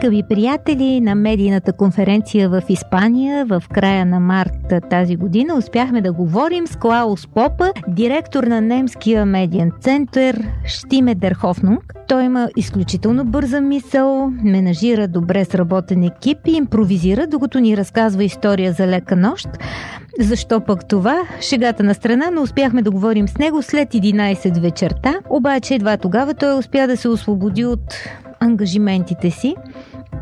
Скъпи приятели, на медийната конференция в Испания в края на март тази година успяхме да говорим с Клаус Попа, директор на немския медиен център Штиме Дерхофнунг. Той има изключително бърза мисъл, менажира добре сработен екип и импровизира, докато ни разказва история за лека нощ. Защо пък това? Шегата на страна, но успяхме да говорим с него след 11 вечерта, обаче едва тогава той успя да се освободи от ангажиментите си.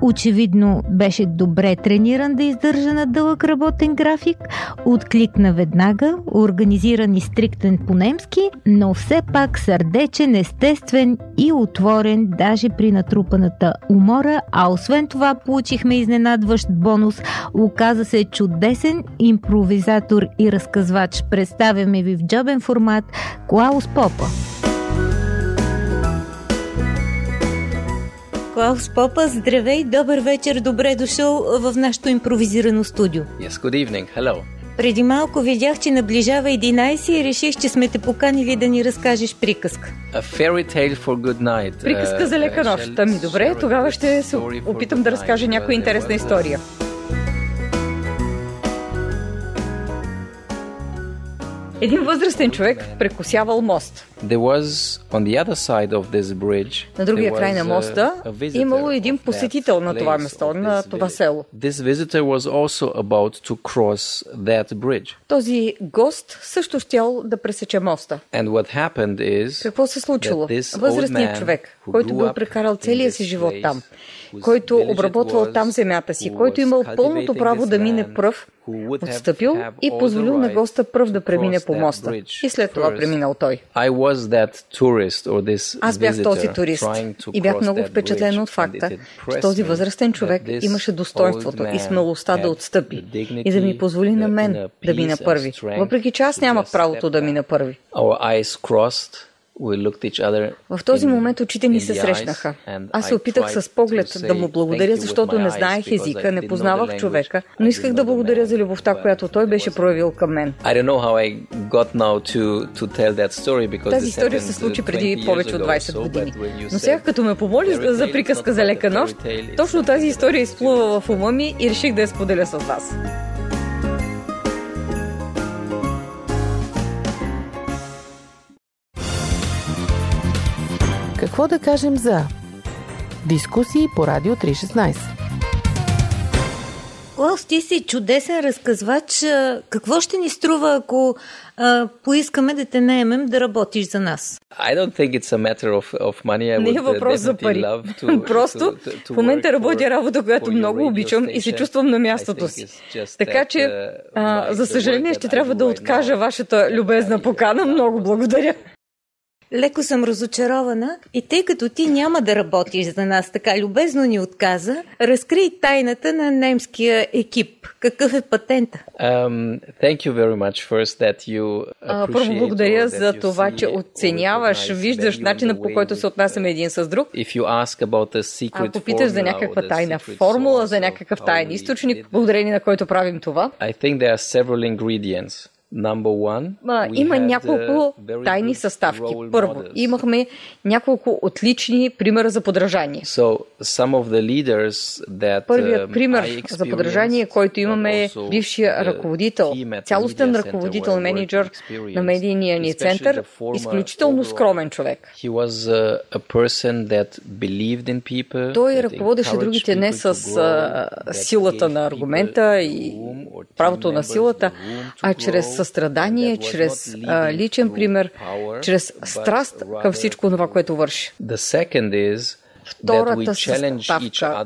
Очевидно беше добре трениран да издържа на дълъг работен график, откликна веднага, организиран и стриктен по-немски, но все пак сърдечен, естествен и отворен даже при натрупаната умора, а освен това получихме изненадващ бонус. Оказа се чудесен импровизатор и разказвач. Представяме ви в джобен формат Клаус Попа. Клаус Попа, здравей, добър вечер, добре дошъл в нашото импровизирано студио. Yes, good evening. Hello. Преди малко видях, че наближава 11 и реших, че сме те поканили да ни разкажеш приказка. A fairy tale for good night. Приказка за лека Uh, нощ. Ами добре, тогава ще се опитам да разкажа някоя Uh, интересна a- история. Един възрастен човек прекусявал мост. There was on the other side of this bridge. На другия край на моста имало един посетител на това место, на това село. This visitor was also about to cross that bridge. Този гост също щял да пресече моста. And what happened is Какво се случило? Възрастният човек, който бил прекарал целия си живот там, който обработвал там земята си, който was имал пълното право да мине пръв, отстъпил и позволил на госта пръв да премине по моста. И след това преминал той. I was that tourist or this Аз бях този турист и бях много впечатлен от факта, че този възрастен човек имаше достоинството и смелостта да отстъпи и да ми позволи на the мен да мина първи. Въпреки че аз нямах правото да мина първи. В този момент очите ни се срещнаха. Аз се опитах с поглед да му благодаря, защото не знаех езика, не познавах човека, но исках да благодаря за любовта, която той беше проявил към мен. Тази история се случи преди 20 повече от ago 20 or so, години. Но сега като ме помоли за приказка за лека нощ, точно тази история to изплува в ума ми и реших да я споделя с вас. Какво да кажем за дискусии по Радио 316? Клаус, ти си чудесен разказвач. Какво ще ни струва, ако а, поискаме да те наемем да работиш за нас? I don't think it's a matter of, of money. I Не е uh, въпрос за пари. to, Просто to, to, to в момента работя for- работа, която много обичам и се чувствам на мястото си. Така че, uh, а, за съжаление, ще трябва да откажа вашата любезна покана. Много благодаря. Леко съм разочарована и тъй като ти няма да работиш за нас, така любезно ни отказа, разкрий тайната на немския екип. Какъв е патента? Um, thank you very much first that you Първо благодаря за това, че оценяваш, виждаш начина по който се отнасяме един с друг. If you ask about secret Ако питаш за някаква тайна формула, за някакъв тайен източник, благодарение на който правим това, I think there are several ingredients. А, има няколко uh, тайни съставки. Първо, имахме няколко отлични примера за подражание. So that Първият um, пример за подражание, който имаме бившия ръководител, цялостен ръководител, менеджер на медийния ни център, изключително скромен човек. Uh, people. Той ръководеше другите не с grow, силата на аргумента и правото на силата, а чрез състрадание, чрез а, личен пример, чрез страст към всичко това, което върши. Втората съставка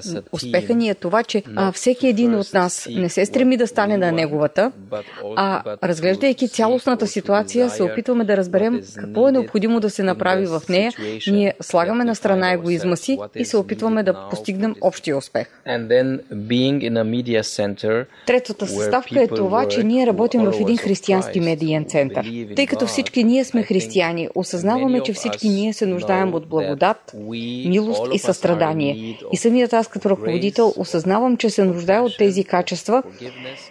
за успеха ни е това, че а, всеки един от нас не се стреми да стане на неговата, а разглеждайки цялостната ситуация, се опитваме да разберем какво е необходимо да се направи в нея. Ние слагаме на страна егоизма си и се опитваме да постигнем общия успех. Третата съставка е това, че ние работим в един християнски медиен център. Тъй като всички ние сме християни, осъзнаваме, че всички ние се нуждаем от благодат, милост и състрадание. И самият аз като ръководител осъзнавам, че се нуждая от тези качества,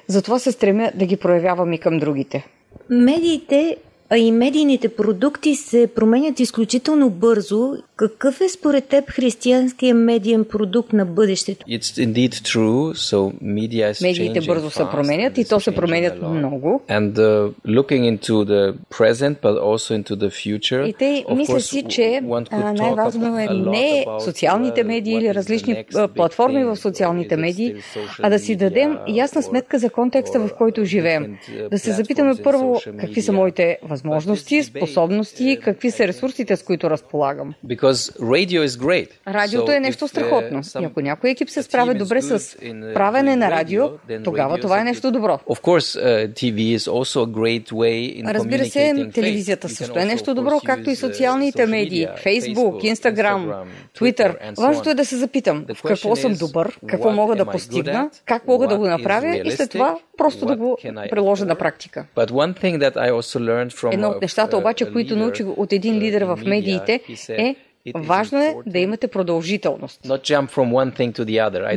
затова се стремя да ги проявявам и към другите. Медиите а и медийните продукти се променят изключително бързо. Какъв е според теб християнския медиен продукт на бъдещето? True. So Медиите бързо се променят и то се променят много. And, uh, present, future, и те мисля си, че най-важно е не социалните медии или различни платформи в социалните медии, а да си дадем ясна сметка за контекста, в който живеем. Да се запитаме първо какви са моите възможности възможности, способности, какви са ресурсите, с които разполагам. Радиото е нещо страхотно. И ако някой екип се справя добре с правене на радио, тогава това е нещо добро. Uh, Разбира се, телевизията също е нещо добро, както и социалните медии, Facebook, Instagram, Twitter. Важното е да се запитам в какво съм добър, какво мога да постигна, как мога да го направя и след това просто да го приложа на практика. Едно от нещата обаче, които научих от един лидер в медиите е Важно е да имате продължителност.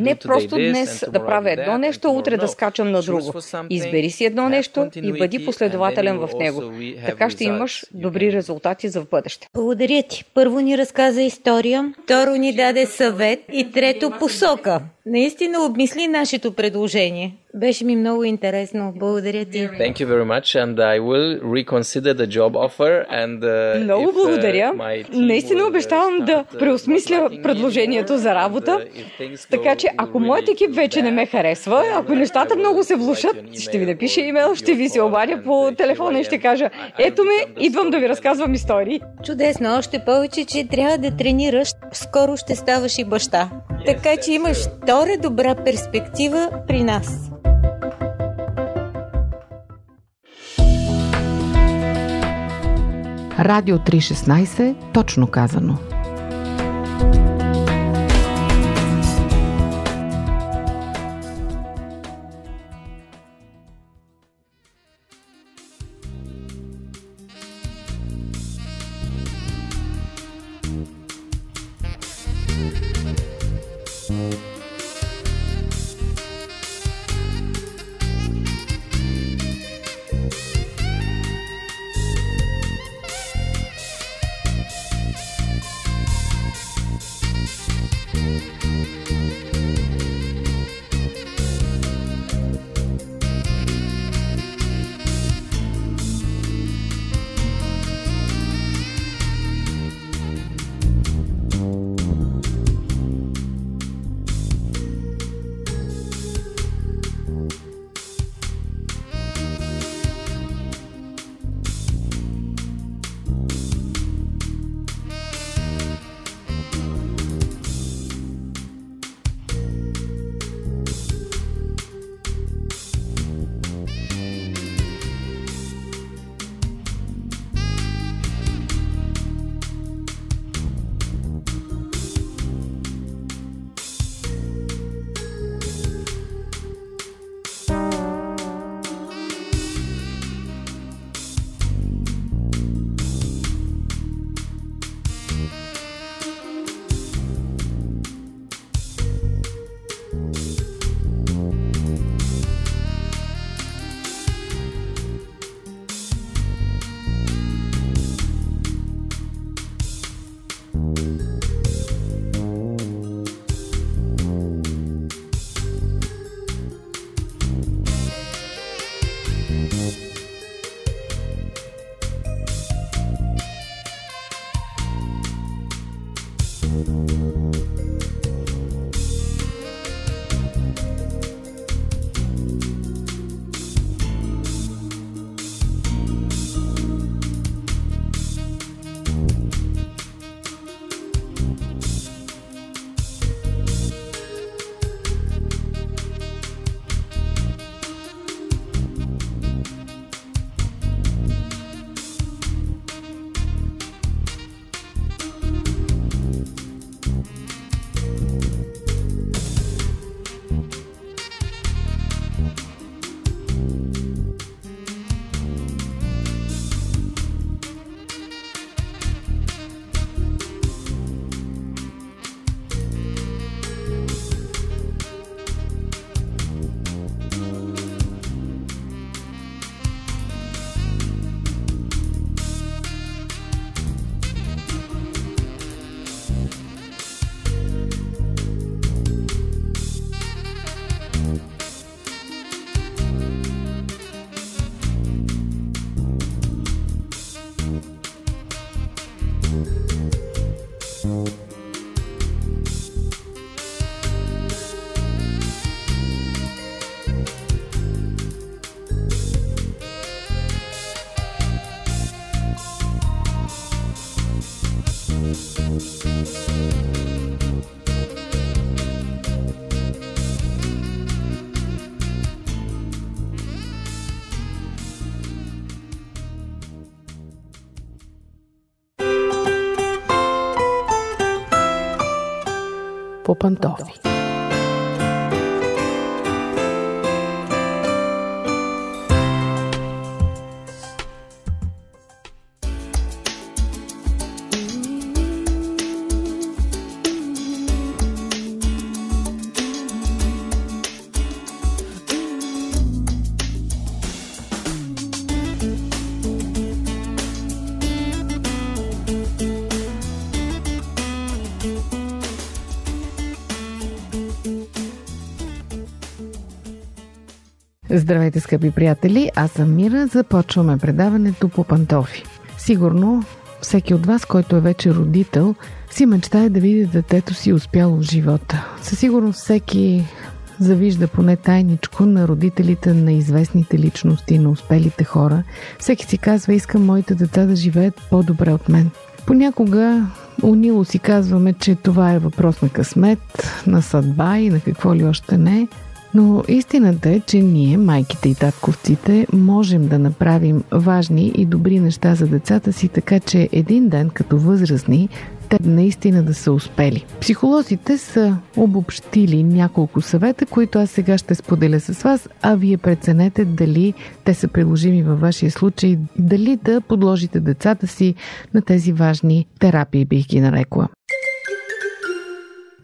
Не просто днес да правя едно нещо, утре да скачам на друго. Избери си едно нещо и бъди последователен в него. Така ще имаш добри резултати за в бъдеще. Благодаря ти. Първо ни разказа история, второ ни даде съвет и трето посока. Наистина обмисли нашето предложение. Беше ми много интересно. Благодаря ти. Thank you very much and I will reconsider the job offer and uh, Много if, благодаря. Uh, Наистина обещавам да uh, преосмисля предложението за работа. Така че ако моят екип вече не ме харесва, ако нещата много се влушат, ще ви напиша имейл, ще ви се обадя по телефона и ще кажа ето ме, идвам да ви разказвам истории. Чудесно, още повече, че трябва да тренираш. Скоро ще ставаш и баща. Така че имаш втора добра перспектива при нас. Радио 316, точно казано. По Здравейте, скъпи приятели! Аз съм Мира. Започваме предаването по пантофи. Сигурно всеки от вас, който е вече родител, си мечтае да види детето си успяло в живота. Със сигурност всеки завижда поне тайничко на родителите на известните личности, на успелите хора. Всеки си казва, искам моите деца да живеят по-добре от мен. Понякога унило си казваме, че това е въпрос на късмет, на съдба и на какво ли още не – но истината е, че ние, майките и татковците, можем да направим важни и добри неща за децата си, така че един ден като възрастни те наистина да са успели. Психолозите са обобщили няколко съвета, които аз сега ще споделя с вас, а вие преценете дали те са приложими във вашия случай, дали да подложите децата си на тези важни терапии, бих ги нарекла.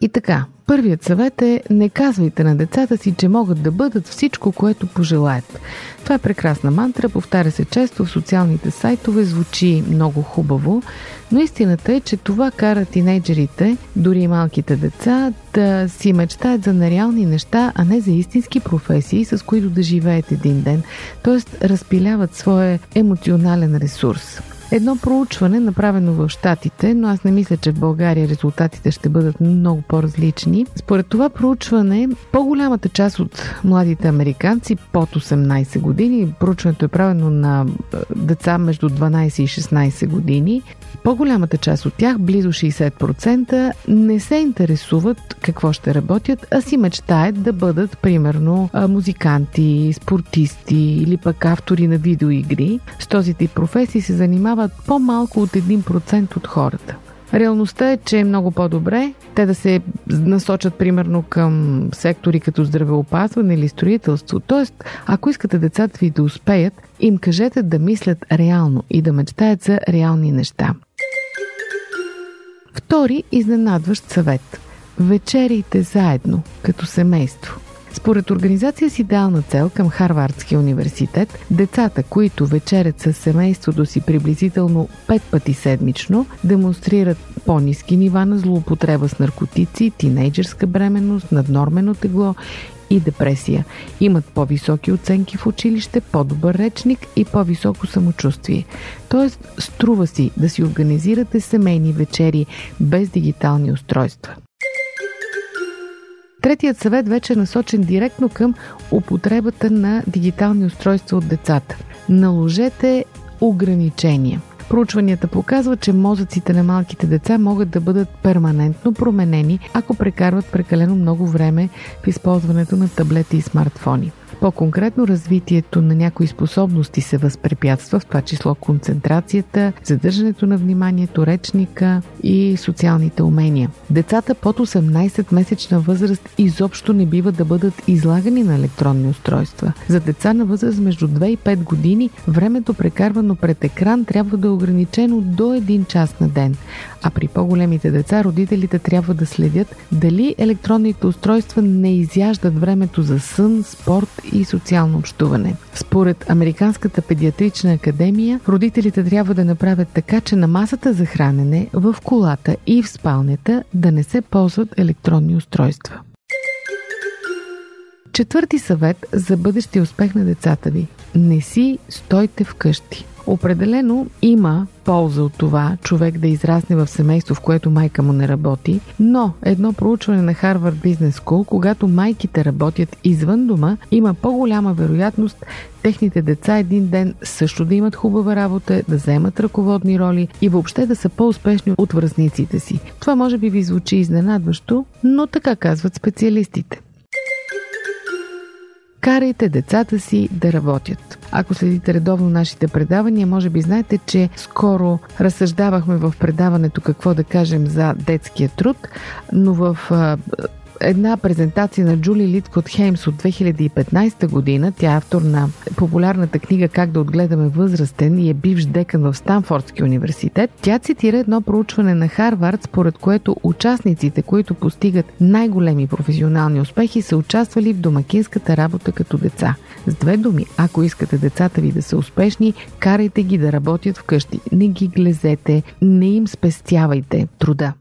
И така, първият съвет е не казвайте на децата си, че могат да бъдат всичко, което пожелаят. Това е прекрасна мантра, повтаря се често в социалните сайтове, звучи много хубаво, но истината е, че това кара тинейджерите, дори и малките деца, да си мечтаят за нереални неща, а не за истински професии, с които да живеят един ден, т.е. разпиляват своя емоционален ресурс. Едно проучване, направено в Штатите, но аз не мисля, че в България резултатите ще бъдат много по-различни. Според това проучване, по-голямата част от младите американци под 18 години, проучването е правено на деца между 12 и 16 години, по-голямата част от тях, близо 60%, не се интересуват какво ще работят, а си мечтаят да бъдат, примерно, музиканти, спортисти или пък автори на видеоигри. С този тип професии се занимават по-малко от 1% от хората. Реалността е, че е много по-добре те да се насочат примерно към сектори като здравеопазване или строителство. Тоест, ако искате децата ви да успеят, им кажете да мислят реално и да мечтаят за реални неща. Втори изненадващ съвет. Вечеряйте заедно, като семейство. Според организация с идеална цел към Харвардския университет, децата, които вечерят с семейството си приблизително 5 пъти седмично, демонстрират по-низки нива на злоупотреба с наркотици, тинейджерска бременност, наднормено тегло и депресия. Имат по-високи оценки в училище, по-добър речник и по-високо самочувствие. Тоест, струва си да си организирате семейни вечери без дигитални устройства. Третият съвет вече е насочен директно към употребата на дигитални устройства от децата. Наложете ограничения – Проучванията показват, че мозъците на малките деца могат да бъдат перманентно променени, ако прекарват прекалено много време в използването на таблети и смартфони. По-конкретно развитието на някои способности се възпрепятства, в това число концентрацията, задържането на вниманието, речника и социалните умения. Децата под 18-месечна възраст изобщо не бива да бъдат излагани на електронни устройства. За деца на възраст между 2 и 5 години времето прекарвано пред екран трябва да е ограничено до 1 час на ден, а при по-големите деца родителите трябва да следят дали електронните устройства не изяждат времето за сън, спорт и социално общуване. Според Американската педиатрична академия, родителите трябва да направят така, че на масата за хранене, в колата и в спалнята да не се ползват електронни устройства. Четвърти съвет за бъдещия успех на децата ви. Не си стойте вкъщи. Определено има полза от това човек да израсне в семейство, в което майка му не работи, но едно проучване на Harvard Business School, когато майките работят извън дома, има по-голяма вероятност техните деца един ден също да имат хубава работа, да вземат ръководни роли и въобще да са по-успешни от връзниците си. Това може би ви звучи изненадващо, но така казват специалистите. Карайте децата си да работят. Ако следите редовно нашите предавания, може би знаете, че скоро разсъждавахме в предаването какво да кажем за детския труд, но в една презентация на Джули Литкот Хеймс от 2015 година. Тя е автор на популярната книга Как да отгледаме възрастен и е бивш декан в Станфордския университет. Тя цитира едно проучване на Харвард, според което участниците, които постигат най-големи професионални успехи, са участвали в домакинската работа като деца. С две думи, ако искате децата ви да са успешни, карайте ги да работят вкъщи. Не ги глезете, не им спестявайте труда.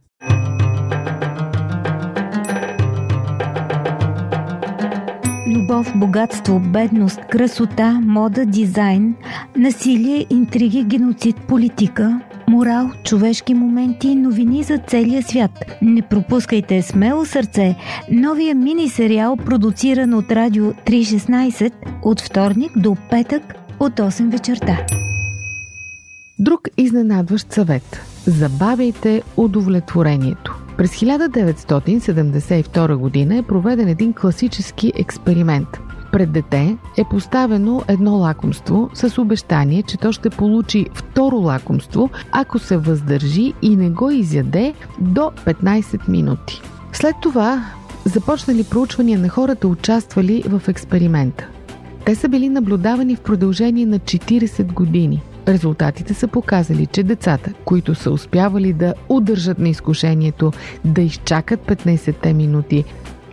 Любов, богатство, бедност, красота, мода, дизайн, насилие, интриги, геноцид, политика, морал, човешки моменти и новини за целия свят. Не пропускайте смело сърце, новия мини-сериал, продуциран от Радио 316 от вторник до петък от 8 вечерта. Друг изненадващ съвет. Забавяйте удовлетворението. През 1972 година е проведен един класически експеримент. Пред дете е поставено едно лакомство с обещание, че то ще получи второ лакомство, ако се въздържи и не го изяде до 15 минути. След това започнали проучвания на хората, участвали в експеримента. Те са били наблюдавани в продължение на 40 години – Резултатите са показали, че децата, които са успявали да удържат на изкушението, да изчакат 15-те минути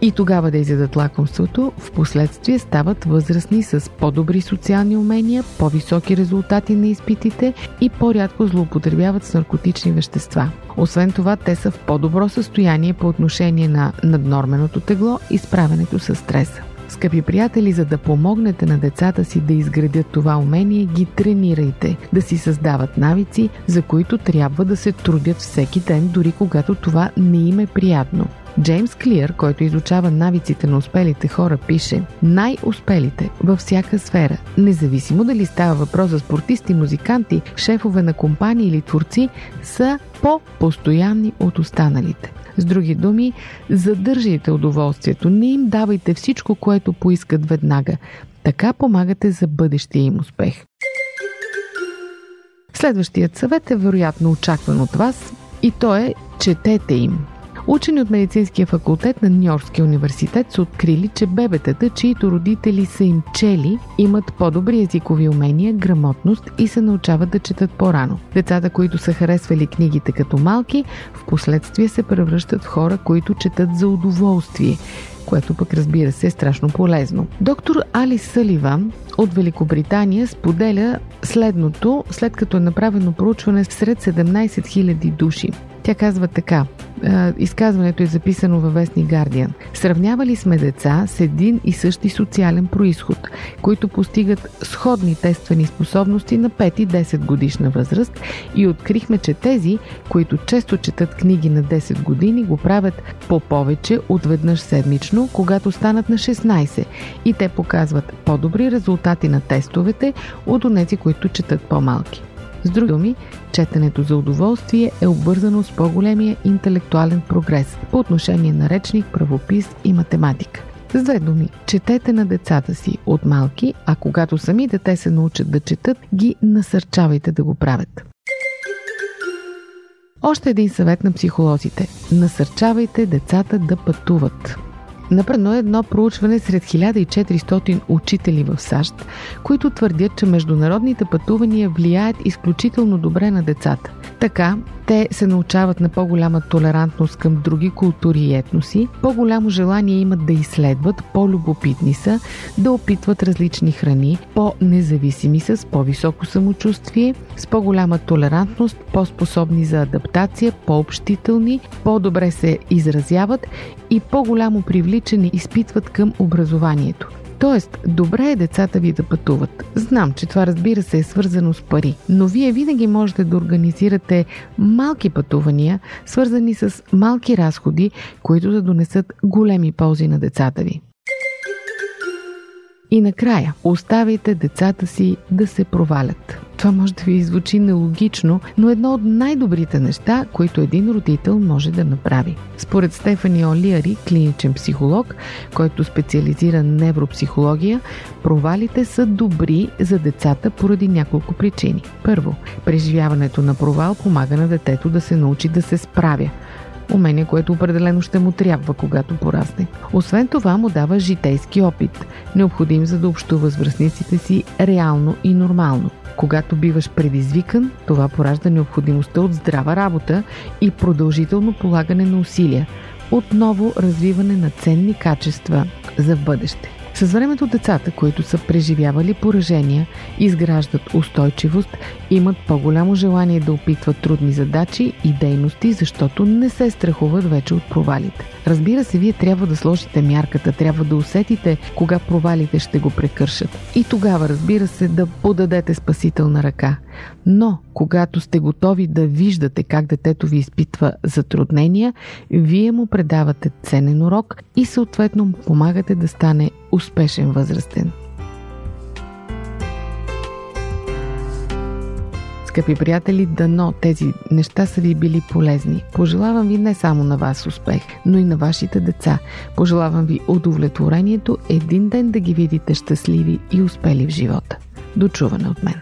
и тогава да изядат лакомството, в последствие стават възрастни с по-добри социални умения, по-високи резултати на изпитите и по-рядко злоупотребяват с наркотични вещества. Освен това, те са в по-добро състояние по отношение на наднорменото тегло и справянето с стреса. Скъпи приятели, за да помогнете на децата си да изградят това умение, ги тренирайте, да си създават навици, за които трябва да се трудят всеки ден, дори когато това не им е приятно. Джеймс Клиер, който изучава навиците на успелите хора, пише Най-успелите във всяка сфера, независимо дали става въпрос за спортисти, музиканти, шефове на компании или творци, са по-постоянни от останалите. С други думи, задържайте удоволствието, не им давайте всичко, което поискат веднага. Така помагате за бъдещия им успех. Следващият съвет е вероятно очакван от вас и то е четете им. Учени от медицинския факултет на Нью-Йоркския университет са открили, че бебетата, чието родители са им чели, имат по-добри езикови умения, грамотност и се научават да четат по-рано. Децата, които са харесвали книгите като малки, в последствие се превръщат в хора, които четат за удоволствие което пък разбира се е страшно полезно. Доктор Али Съливан от Великобритания споделя следното, след като е направено проучване сред 17 000 души. Тя казва така. Изказването е записано във вестник Guardian. Сравнявали сме деца с един и същи социален происход, които постигат сходни тествани способности на 5 и 10 годишна възраст и открихме, че тези, които често четат книги на 10 години, го правят по повече от веднъж седмично, когато станат на 16 и те показват по-добри резултати на тестовете от онези, които четат по-малки. С други думи, четенето за удоволствие е обвързано с по-големия интелектуален прогрес по отношение на речник, правопис и математика. С две думи, четете на децата си от малки, а когато сами дете се научат да четат, ги насърчавайте да го правят. Още един съвет на психолозите. Насърчавайте децата да пътуват. Направено е едно проучване сред 1400 учители в САЩ, които твърдят, че международните пътувания влияят изключително добре на децата. Така, те се научават на по-голяма толерантност към други култури и етноси, по-голямо желание имат да изследват, по-любопитни са, да опитват различни храни, по-независими са, с по-високо самочувствие, с по-голяма толерантност, по-способни за адаптация, по-общителни, по-добре се изразяват и по-голямо привличане изпитват към образованието. Тоест, добре е децата ви да пътуват. Знам, че това разбира се е свързано с пари, но вие винаги можете да организирате малки пътувания, свързани с малки разходи, които да донесат големи ползи на децата ви. И накрая, оставайте децата си да се провалят. Това може да ви звучи нелогично, но едно от най-добрите неща, които един родител може да направи. Според Стефани Олиари, клиничен психолог, който специализира невропсихология, провалите са добри за децата поради няколко причини. Първо, преживяването на провал помага на детето да се научи да се справя – умение, което определено ще му трябва, когато порасне. Освен това му дава житейски опит, необходим за да общува с връзниците си реално и нормално. Когато биваш предизвикан, това поражда необходимостта от здрава работа и продължително полагане на усилия, отново развиване на ценни качества за в бъдеще. С времето децата, които са преживявали поражения, изграждат устойчивост, имат по-голямо желание да опитват трудни задачи и дейности, защото не се страхуват вече от провалите. Разбира се, вие трябва да сложите мярката, трябва да усетите кога провалите ще го прекършат. И тогава, разбира се, да подадете спасителна ръка. Но, когато сте готови да виждате как детето ви изпитва затруднения, вие му предавате ценен урок и съответно му помагате да стане успешен възрастен. Скъпи приятели, дано тези неща са ви били полезни. Пожелавам ви не само на вас успех, но и на вашите деца. Пожелавам ви удовлетворението един ден да ги видите щастливи и успели в живота. Дочуване от мен.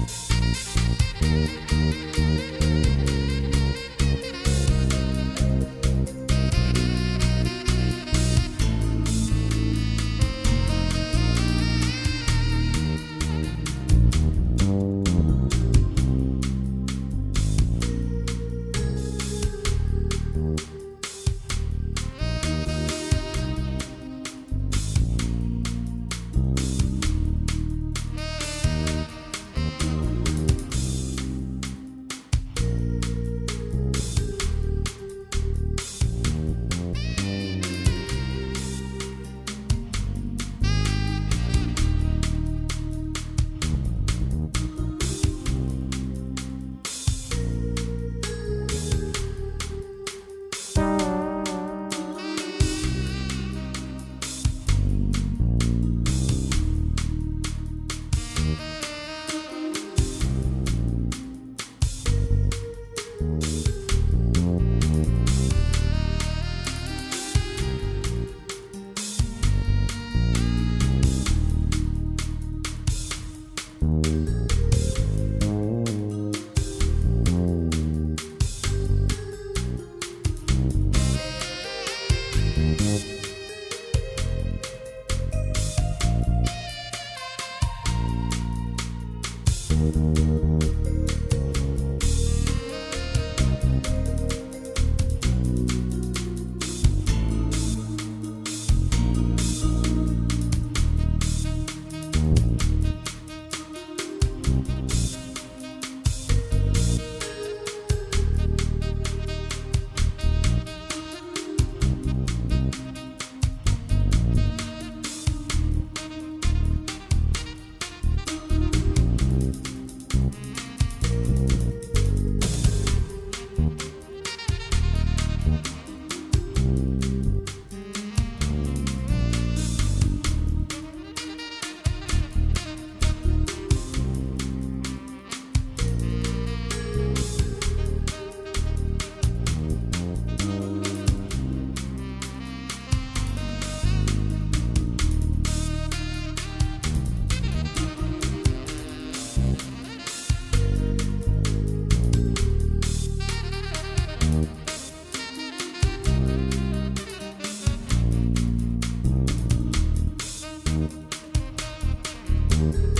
Música Вие